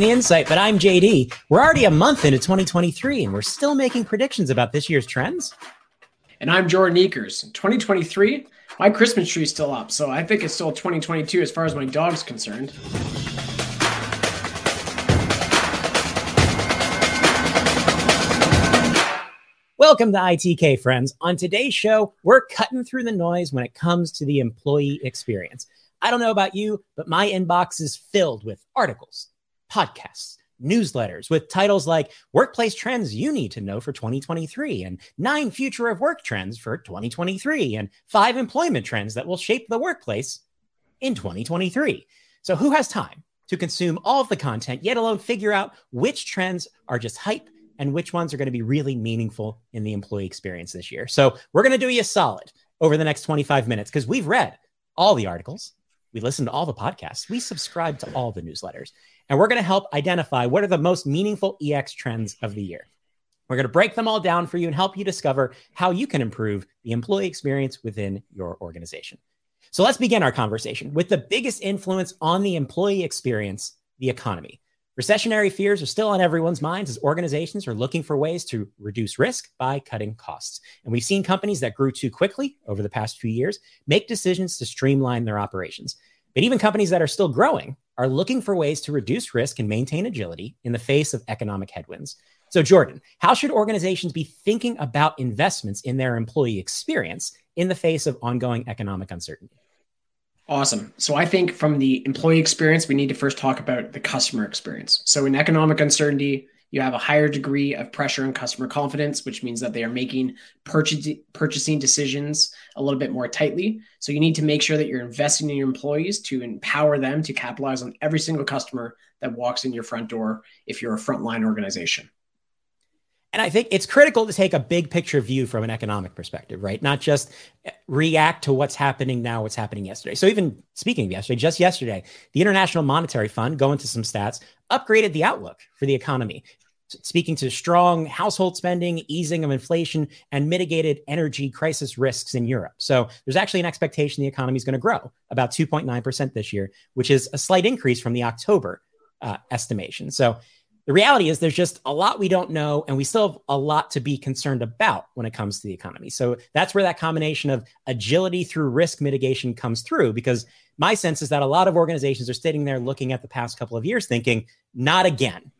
the insight, but I'm JD. We're already a month into 2023 and we're still making predictions about this year's trends. And I'm Jordan Ekers. 2023, my Christmas tree's still up, so I think it's still 2022 as far as my dog's concerned. Welcome to ITK, friends. On today's show, we're cutting through the noise when it comes to the employee experience. I don't know about you, but my inbox is filled with articles, podcasts, newsletters with titles like Workplace Trends You Need to Know for 2023 and Nine Future of Work Trends for 2023 and Five Employment Trends that will shape the workplace in 2023. So, who has time to consume all of the content, yet alone figure out which trends are just hype and which ones are going to be really meaningful in the employee experience this year. So we're going to do you a solid over the next 25 minutes because we've read all the articles, we listened to all the podcasts, we subscribe to all the newsletters, and we're going to help identify what are the most meaningful EX trends of the year. We're going to break them all down for you and help you discover how you can improve the employee experience within your organization. So let's begin our conversation with the biggest influence on the employee experience, the economy. Recessionary fears are still on everyone's minds as organizations are looking for ways to reduce risk by cutting costs. And we've seen companies that grew too quickly over the past few years make decisions to streamline their operations. But even companies that are still growing are looking for ways to reduce risk and maintain agility in the face of economic headwinds. So, Jordan, how should organizations be thinking about investments in their employee experience in the face of ongoing economic uncertainty? Awesome. So I think from the employee experience, we need to first talk about the customer experience. So in economic uncertainty, you have a higher degree of pressure on customer confidence, which means that they are making purchasing decisions a little bit more tightly. So you need to make sure that you're investing in your employees to empower them to capitalize on every single customer that walks in your front door if you're a frontline organization. And I think it's critical to take a big picture view from an economic perspective, right? Not just react to what's happening now, what's happening yesterday. So, even speaking of yesterday, just yesterday, the International Monetary Fund, go into some stats, upgraded the outlook for the economy, speaking to strong household spending, easing of inflation, and mitigated energy crisis risks in Europe. So, there's actually an expectation the economy is going to grow about 2.9% this year, which is a slight increase from the October uh, estimation. So, the reality is there's just a lot we don't know and we still have a lot to be concerned about when it comes to the economy so that's where that combination of agility through risk mitigation comes through because my sense is that a lot of organizations are sitting there looking at the past couple of years thinking not again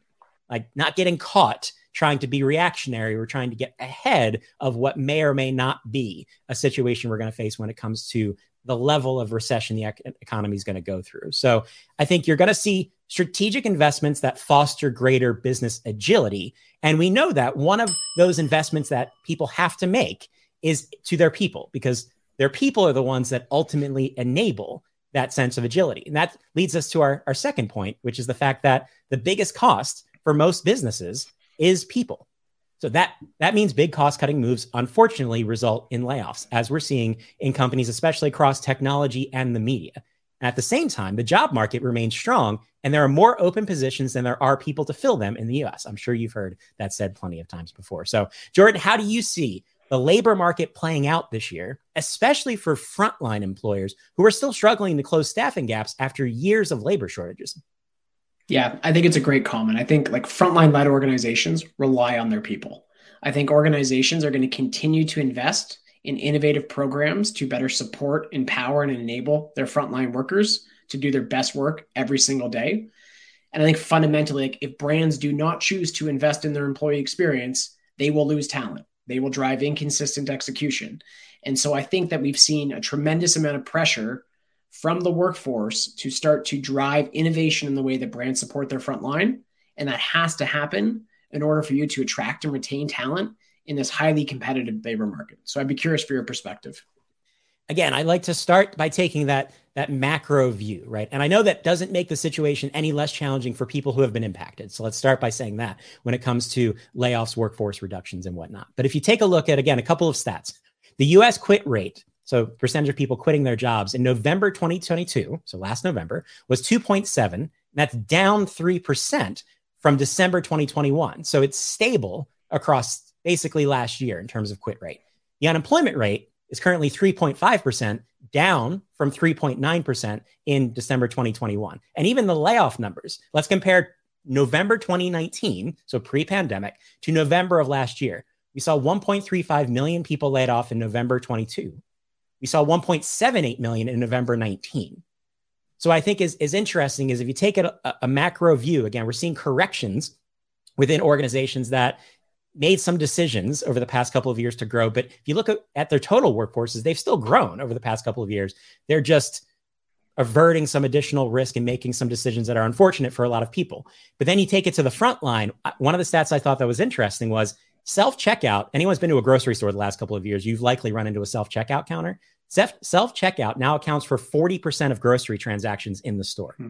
like not getting caught trying to be reactionary or trying to get ahead of what may or may not be a situation we're going to face when it comes to the level of recession the ec- economy is going to go through. So I think you're going to see strategic investments that foster greater business agility. And we know that one of those investments that people have to make is to their people because their people are the ones that ultimately enable that sense of agility. And that leads us to our, our second point, which is the fact that the biggest cost for most businesses is people. So that that means big cost cutting moves unfortunately result in layoffs as we're seeing in companies especially across technology and the media. And at the same time, the job market remains strong and there are more open positions than there are people to fill them in the US. I'm sure you've heard that said plenty of times before. So, Jordan, how do you see the labor market playing out this year, especially for frontline employers who are still struggling to close staffing gaps after years of labor shortages? Yeah, I think it's a great comment. I think like frontline led organizations rely on their people. I think organizations are going to continue to invest in innovative programs to better support, empower, and enable their frontline workers to do their best work every single day. And I think fundamentally, like if brands do not choose to invest in their employee experience, they will lose talent. They will drive inconsistent execution. And so I think that we've seen a tremendous amount of pressure from the workforce to start to drive innovation in the way that brands support their front line. And that has to happen in order for you to attract and retain talent in this highly competitive labor market. So I'd be curious for your perspective. Again, I like to start by taking that that macro view, right? And I know that doesn't make the situation any less challenging for people who have been impacted. So let's start by saying that when it comes to layoffs, workforce reductions, and whatnot. But if you take a look at again a couple of stats, the U.S. quit rate so percentage of people quitting their jobs in November 2022, so last November, was 2.7. That's down 3% from December 2021. So it's stable across basically last year in terms of quit rate. The unemployment rate is currently 3.5%, down from 3.9% in December 2021. And even the layoff numbers, let's compare November 2019, so pre pandemic, to November of last year, we saw 1.35 million people laid off in November 22. We saw 1.78 million in November 19. So I think is, is interesting is if you take a, uh, a macro view, again, we're seeing corrections within organizations that made some decisions over the past couple of years to grow. But if you look at, at their total workforces, they've still grown over the past couple of years. They're just averting some additional risk and making some decisions that are unfortunate for a lot of people. But then you take it to the front line. Uh, one of the stats I thought that was interesting was self checkout. Anyone's been to a grocery store the last couple of years, you've likely run into a self checkout counter. Self checkout now accounts for 40% of grocery transactions in the store. Hmm.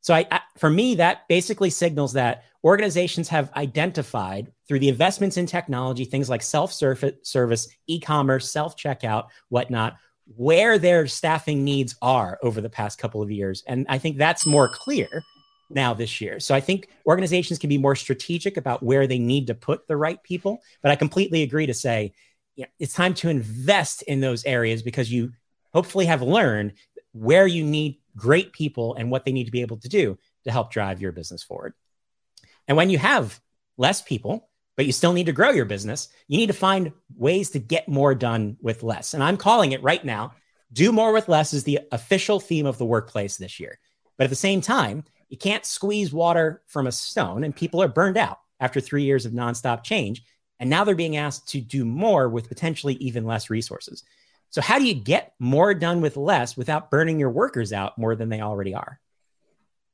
So, I, I, for me, that basically signals that organizations have identified through the investments in technology, things like self service, e commerce, self checkout, whatnot, where their staffing needs are over the past couple of years. And I think that's more clear now this year. So I think organizations can be more strategic about where they need to put the right people. But I completely agree to say you know, it's time to invest in those areas because you hopefully have learned where you need great people and what they need to be able to do to help drive your business forward. And when you have less people, but you still need to grow your business, you need to find ways to get more done with less. And I'm calling it right now do more with less is the official theme of the workplace this year. But at the same time, you can't squeeze water from a stone, and people are burned out after three years of nonstop change. And now they're being asked to do more with potentially even less resources. So, how do you get more done with less without burning your workers out more than they already are?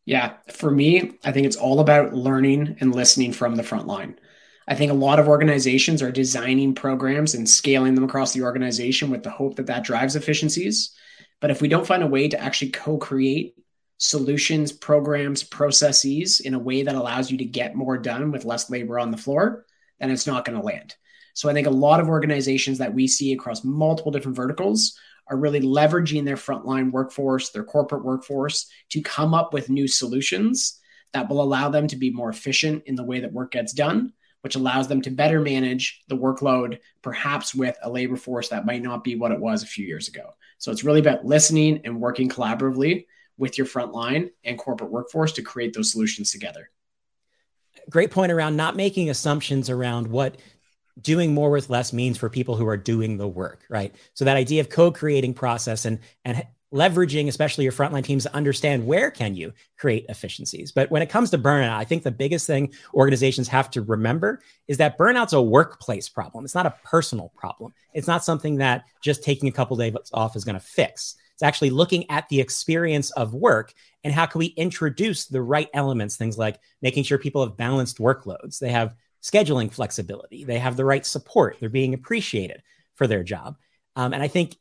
Yeah, for me, I think it's all about learning and listening from the front line. I think a lot of organizations are designing programs and scaling them across the organization with the hope that that drives efficiencies. But if we don't find a way to actually co create solutions, programs, processes in a way that allows you to get more done with less labor on the floor, then it's not going to land. So I think a lot of organizations that we see across multiple different verticals are really leveraging their frontline workforce, their corporate workforce to come up with new solutions that will allow them to be more efficient in the way that work gets done which allows them to better manage the workload, perhaps with a labor force that might not be what it was a few years ago. So it's really about listening and working collaboratively with your frontline and corporate workforce to create those solutions together. Great point around not making assumptions around what doing more with less means for people who are doing the work, right? So that idea of co-creating process and and leveraging especially your frontline teams to understand where can you create efficiencies but when it comes to burnout i think the biggest thing organizations have to remember is that burnout's a workplace problem it's not a personal problem it's not something that just taking a couple days off is going to fix it's actually looking at the experience of work and how can we introduce the right elements things like making sure people have balanced workloads. They have scheduling flexibility. They have the right support. They're being appreciated for their job. Um, and i think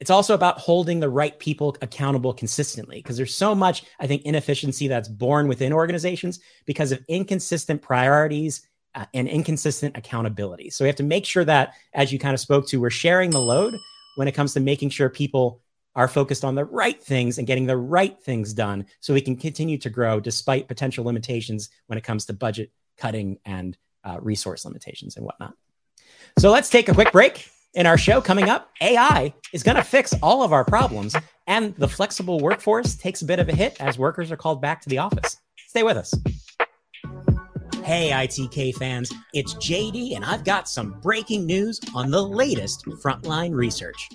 it's also about holding the right people accountable consistently because there's so much i think inefficiency that's born within organizations because of inconsistent priorities uh, and inconsistent accountability. So we have to make sure that as you kind of spoke to we're sharing the load when it comes to making sure people are focused on the right things and getting the right things done so we can continue to grow despite potential limitations when it comes to budget cutting and uh, resource limitations and whatnot so let's take a quick break in our show coming up, AI is going to fix all of our problems, and the flexible workforce takes a bit of a hit as workers are called back to the office. Stay with us. Hey, ITK fans, it's JD, and I've got some breaking news on the latest frontline research.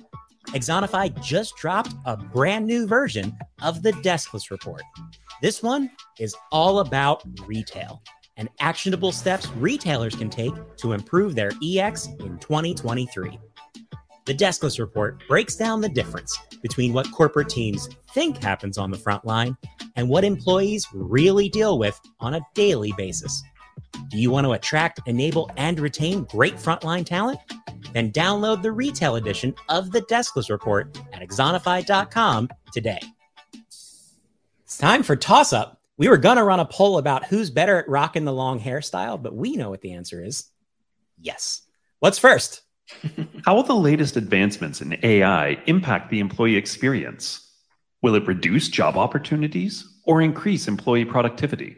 Axonify just dropped a brand new version of the Deskless Report. This one is all about retail and actionable steps retailers can take to improve their EX in 2023. The Deskless Report breaks down the difference between what corporate teams think happens on the front line and what employees really deal with on a daily basis. Do you want to attract, enable, and retain great frontline talent? Then download the retail edition of the Deskless Report at axonify.com today. It's time for Toss Up we were going to run a poll about who's better at rocking the long hairstyle, but we know what the answer is. Yes. What's first? How will the latest advancements in AI impact the employee experience? Will it reduce job opportunities or increase employee productivity?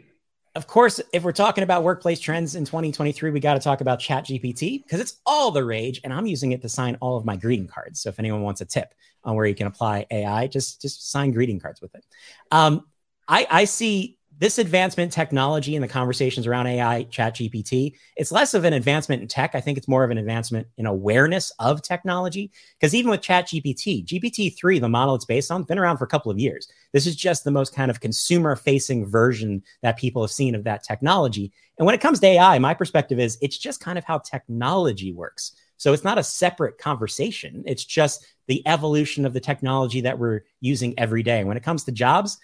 Of course, if we're talking about workplace trends in 2023, we got to talk about ChatGPT because it's all the rage, and I'm using it to sign all of my greeting cards. So if anyone wants a tip on where you can apply AI, just just sign greeting cards with it. Um, I, I see this advancement technology and the conversations around AI, chat GPT, it's less of an advancement in tech. I think it's more of an advancement in awareness of technology. Because even with chat GPT, GPT-3, the model it's based on, been around for a couple of years. This is just the most kind of consumer facing version that people have seen of that technology. And when it comes to AI, my perspective is it's just kind of how technology works. So it's not a separate conversation. It's just the evolution of the technology that we're using every day. When it comes to jobs,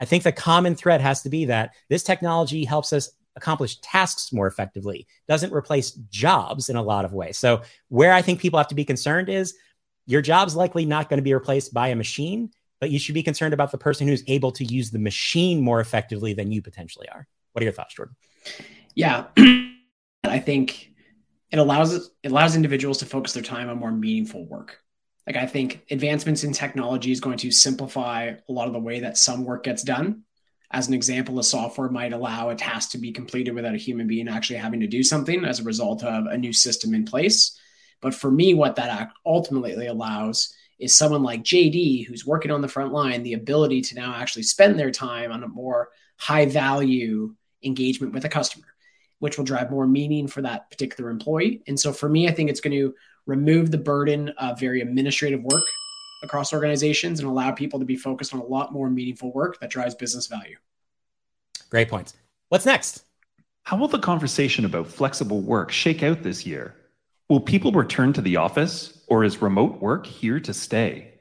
I think the common thread has to be that this technology helps us accomplish tasks more effectively, doesn't replace jobs in a lot of ways. So, where I think people have to be concerned is your job's likely not going to be replaced by a machine, but you should be concerned about the person who's able to use the machine more effectively than you potentially are. What are your thoughts, Jordan? Yeah. I think it allows it allows individuals to focus their time on more meaningful work. Like I think advancements in technology is going to simplify a lot of the way that some work gets done. As an example, a software might allow a task to be completed without a human being actually having to do something as a result of a new system in place. But for me, what that ultimately allows is someone like JD, who's working on the front line, the ability to now actually spend their time on a more high value engagement with a customer, which will drive more meaning for that particular employee. And so for me, I think it's going to remove the burden of very administrative work across organizations and allow people to be focused on a lot more meaningful work that drives business value. Great points. What's next? How will the conversation about flexible work shake out this year? Will people return to the office or is remote work here to stay?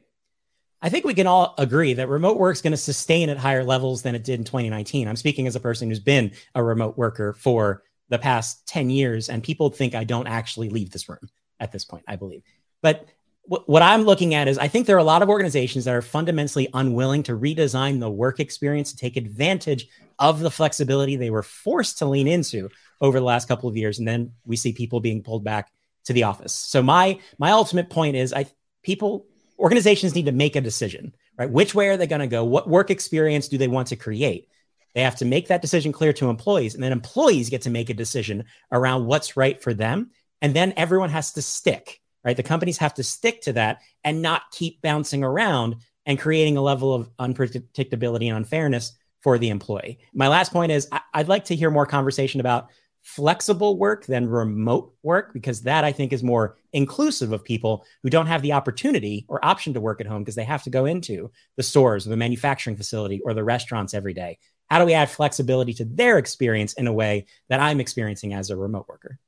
I think we can all agree that remote work is going to sustain at higher levels than it did in 2019. I'm speaking as a person who's been a remote worker for the past 10 years, and people think I don't actually leave this room at this point, I believe. But w- what I'm looking at is I think there are a lot of organizations that are fundamentally unwilling to redesign the work experience to take advantage of the flexibility they were forced to lean into over the last couple of years. And then we see people being pulled back to the office. So my my ultimate point is I people organizations need to make a decision, right? Which way are they going to go? What work experience do they want to create? They have to make that decision clear to employees, and then employees get to make a decision around what's right for them. And then everyone has to stick, right? The companies have to stick to that and not keep bouncing around and creating a level of unpredictability and unfairness for the employee. My last point is I- would like to hear more conversation about flexible work than remote work because that I think is more inclusive of people who don't have the opportunity or option to work at home because they have to go into the stores or the manufacturing facility or the restaurants every day. How do we add flexibility to their experience in a way that I'm experiencing as a remote worker?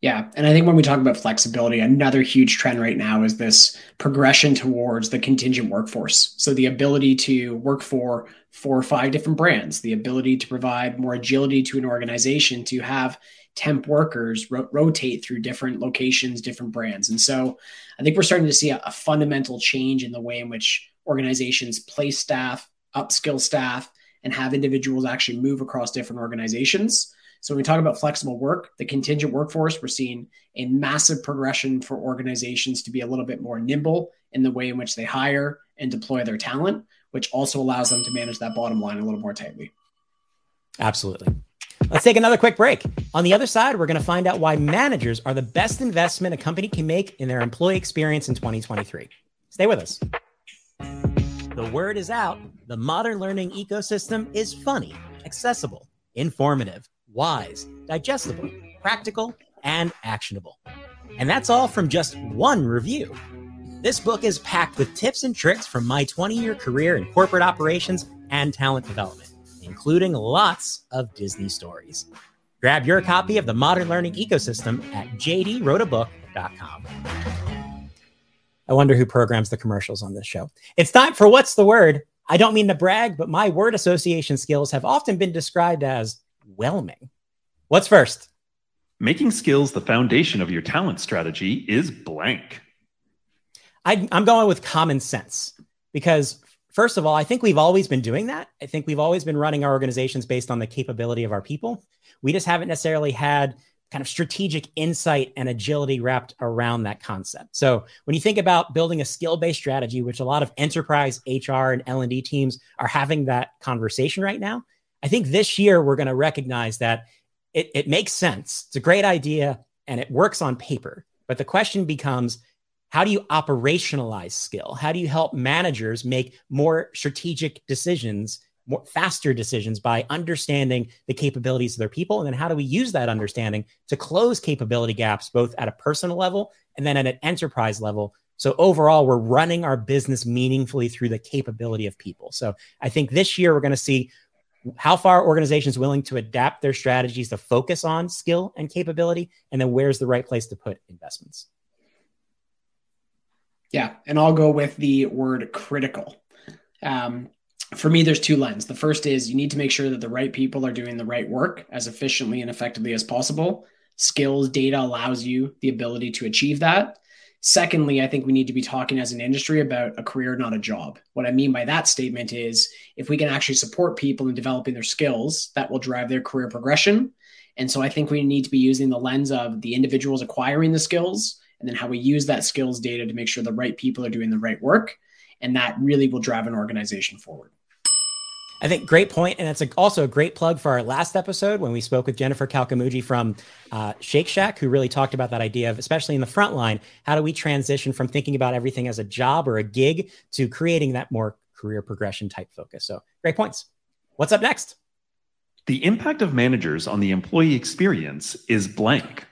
Yeah. And I think when we talk about flexibility, another huge trend right now is this progression towards the contingent workforce. So the ability to work for four or five different brands, the ability to provide more agility to an organization to have temp workers ro- rotate through different locations, different brands. And so I think we're starting to see a, a fundamental change in the way in which organizations place staff, upskill staff, and have individuals actually move across different organizations. So when we talk about flexible work, the contingent workforce, we're seeing a massive progression for organizations to be a little bit more nimble in the way in which they hire and deploy their talent, which also allows them to manage that bottom line a little more tightly. Absolutely. Let's take another quick break. On the other side, we're going to find out why managers are the best investment a company can make in their employee experience in 2023. Stay with us. The word is out. The modern learning ecosystem is funny, accessible, informative wise, digestible, practical, and actionable. And that's all from just one review. This book is packed with tips and tricks from my 20 year career in corporate operations and talent development, including lots of Disney stories. Grab your copy of the Modern Learning Ecosystem at jdwroteabook.com. I wonder who programs the commercials on this show. It's time for What's the Word? I don't mean to brag, but my word association skills have often been described as overwhelming. What's first? Making skills the foundation of your talent strategy is blank. I, I'm going with common sense because, first of all, I think we've always been doing that. I think we've always been running our organizations based on the capability of our people. We just haven't necessarily had kind of strategic insight and agility wrapped around that concept. So when you think about building a skill-based strategy, which a lot of enterprise HR and L&D teams are having that conversation right now, I think this year we're going to recognize that it, it makes sense. It's a great idea and it works on paper. But the question becomes how do you operationalize skill? How do you help managers make more strategic decisions more faster decisions by understanding the capabilities of their people and then how do we use that understanding to close capability gaps both at a personal level and then at an enterprise level so overall we're running our business meaningfully through the capability of people so i think this year we're going to see how far organizations willing to adapt their strategies to focus on skill and capability? And then where's the right place to put investments? Yeah and i'll go with the word critical. Um, for me there's two lens. The first is you need to make sure that the right people are doing the right work as efficiently and effectively as possible. Skills data allows you the ability to achieve that Secondly, I think we need to be talking as an industry about a career, not a job. What I mean by that statement is if we can actually support people in developing their skills, that will drive their career progression. And so I think we need to be using the lens of the individuals acquiring the skills and then how we use that skills data to make sure the right people are doing the right work. And that really will drive an organization forward. I think great point, and it's a, also a great plug for our last episode when we spoke with Jennifer Calcamuji from uh, Shake Shack, who really talked about that idea of, especially in the front line, how do we transition from thinking about everything as a job or a gig to creating that more career progression type focus. So great points. What's up next? The impact of managers on the employee experience is blank.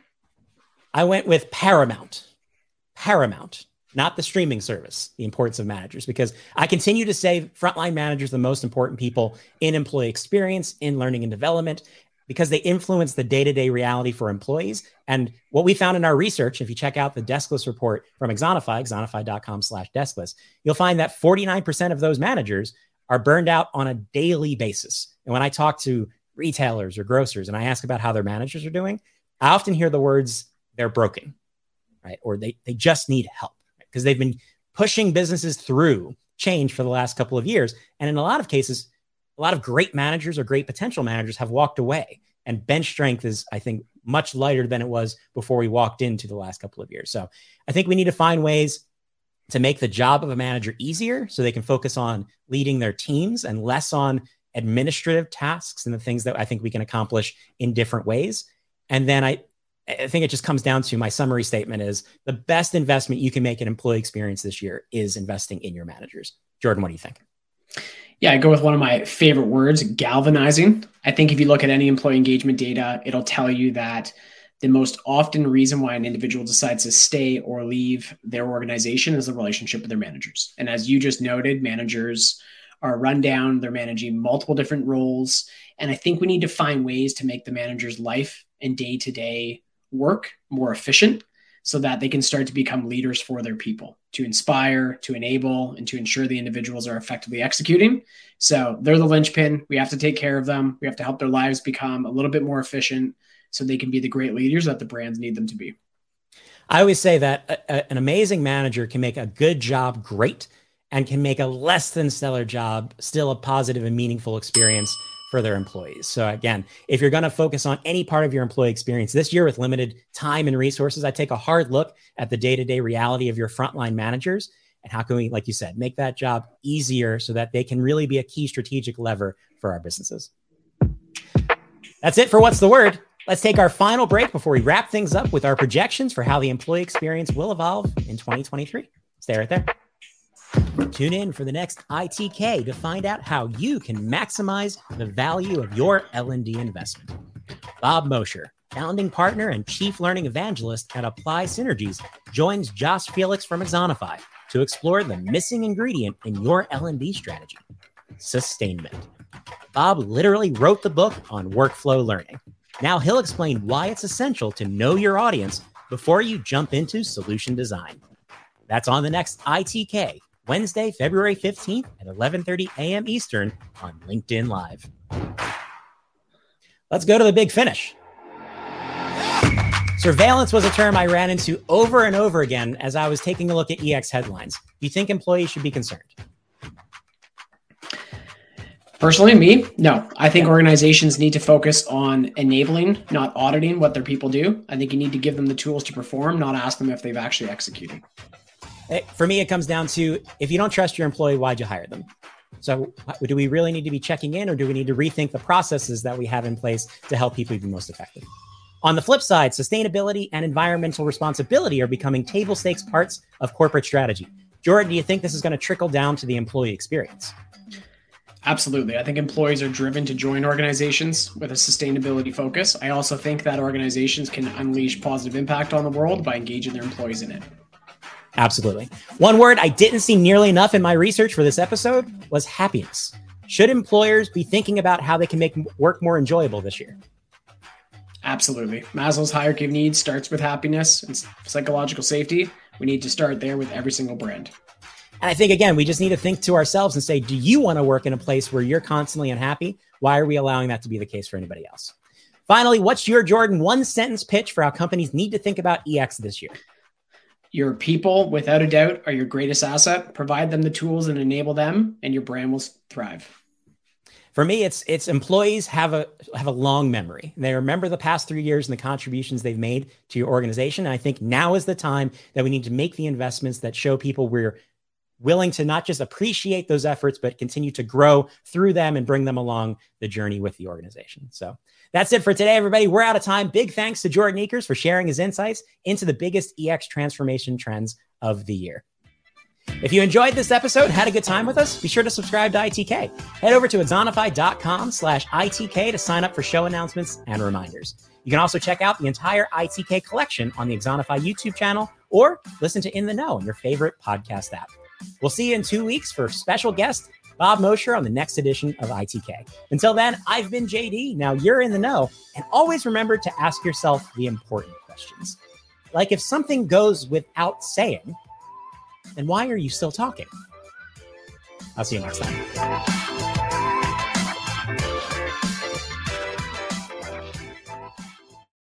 I went with paramount. Paramount not the streaming service, the importance of managers, because I continue to say frontline managers the most important people in employee experience, in learning and development, because they influence the day-to-day reality for employees. And what we found in our research, if you check out the Deskless report from Axonify, axonify.com slash Deskless, you'll find that 49% of those managers are burned out on a daily basis. And when I talk to retailers or grocers and I ask about how their managers are doing, I often hear the words, they're broken, right? Or they, they just need help because they've been pushing businesses through change for the last couple of years. And in a lot of cases, a lot of great managers or great potential managers have walked away. And bench strength is, I think, much lighter than it was before we walked into the last couple of years. So I think we need to find ways to make the job of a manager easier so they can focus on leading their teams and less on administrative tasks and the things that I think we can accomplish in different ways. And then I, I think it just comes down to my summary statement is the best investment you can make in employee experience this year is investing in your managers. Jordan, what do you think? Yeah, I go with one of my favorite words, galvanizing. I think if you look at any employee engagement data, it'll tell you that the most often reason why an individual decides to stay or leave their organization is the relationship with their managers. And as you just noted, managers are run down, they're managing multiple different roles. And I think we need to find ways to make the manager's life and day to day work more efficient so that they can start to become leaders for their people to inspire, to enable, and to ensure the individuals are effectively executing. So they're the linchpin. We have to take care of them. We have to help their lives become a little bit more efficient so they can be the great leaders that the brands need them to be. I always say that a, a, an amazing manager can make a good job great and can make a less than stellar job still a positive and meaningful experience for their employees. So again, if you're going to focus on any part of your employee experience this year with limited time and resources, I take a hard look at the day-to-day reality of your frontline managers and how can we like you said, make that job easier so that they can really be a key strategic lever for our businesses. That's it for what's the word. Let's take our final break before we wrap things up with our projections for how the employee experience will evolve in 2023. Stay right there. Tune in for the next ITK to find out how you can maximize the value of your L&D investment. Bob Mosher, founding partner and chief learning evangelist at Apply Synergies, joins Josh Felix from Axonify to explore the missing ingredient in your L&D strategy, sustainment. Bob literally wrote the book on workflow learning. Now he'll explain why it's essential to know your audience before you jump into solution design. That's on the next ITK Wednesday, February 15th at 11:30 a.m. Eastern on LinkedIn Live. Let's go to the big finish. Surveillance was a term I ran into over and over again as I was taking a look at EX headlines. Do you think employees should be concerned? Personally, me, no. I think organizations need to focus on enabling, not auditing what their people do. I think you need to give them the tools to perform, not ask them if they've actually executed for me, it comes down to if you don't trust your employee, why'd you hire them? So, do we really need to be checking in, or do we need to rethink the processes that we have in place to help people be most effective? On the flip side, sustainability and environmental responsibility are becoming table stakes parts of corporate strategy. Jordan, do you think this is going to trickle down to the employee experience? Absolutely. I think employees are driven to join organizations with a sustainability focus. I also think that organizations can unleash positive impact on the world by engaging their employees in it. Absolutely. One word I didn't see nearly enough in my research for this episode was happiness. Should employers be thinking about how they can make work more enjoyable this year? Absolutely. Maslow's hierarchy of needs starts with happiness and psychological safety. We need to start there with every single brand. And I think, again, we just need to think to ourselves and say, do you want to work in a place where you're constantly unhappy? Why are we allowing that to be the case for anybody else? Finally, what's your Jordan one sentence pitch for how companies need to think about EX this year? Your people, without a doubt, are your greatest asset. Provide them the tools and enable them, and your brand will thrive. For me, it's it's employees have a have a long memory. They remember the past three years and the contributions they've made to your organization. And I think now is the time that we need to make the investments that show people we're willing to not just appreciate those efforts, but continue to grow through them and bring them along the journey with the organization. So that's it for today, everybody. We're out of time. Big thanks to Jordan Ekers for sharing his insights into the biggest EX transformation trends of the year. If you enjoyed this episode, had a good time with us, be sure to subscribe to ITK. Head over to axonify.com slash ITK to sign up for show announcements and reminders. You can also check out the entire ITK collection on the Axonify YouTube channel or listen to In the Know on your favorite podcast app. We'll see you in two weeks for special guest Bob Mosher on the next edition of ITK. Until then, I've been JD. Now you're in the know. And always remember to ask yourself the important questions. Like if something goes without saying, then why are you still talking? I'll see you next time.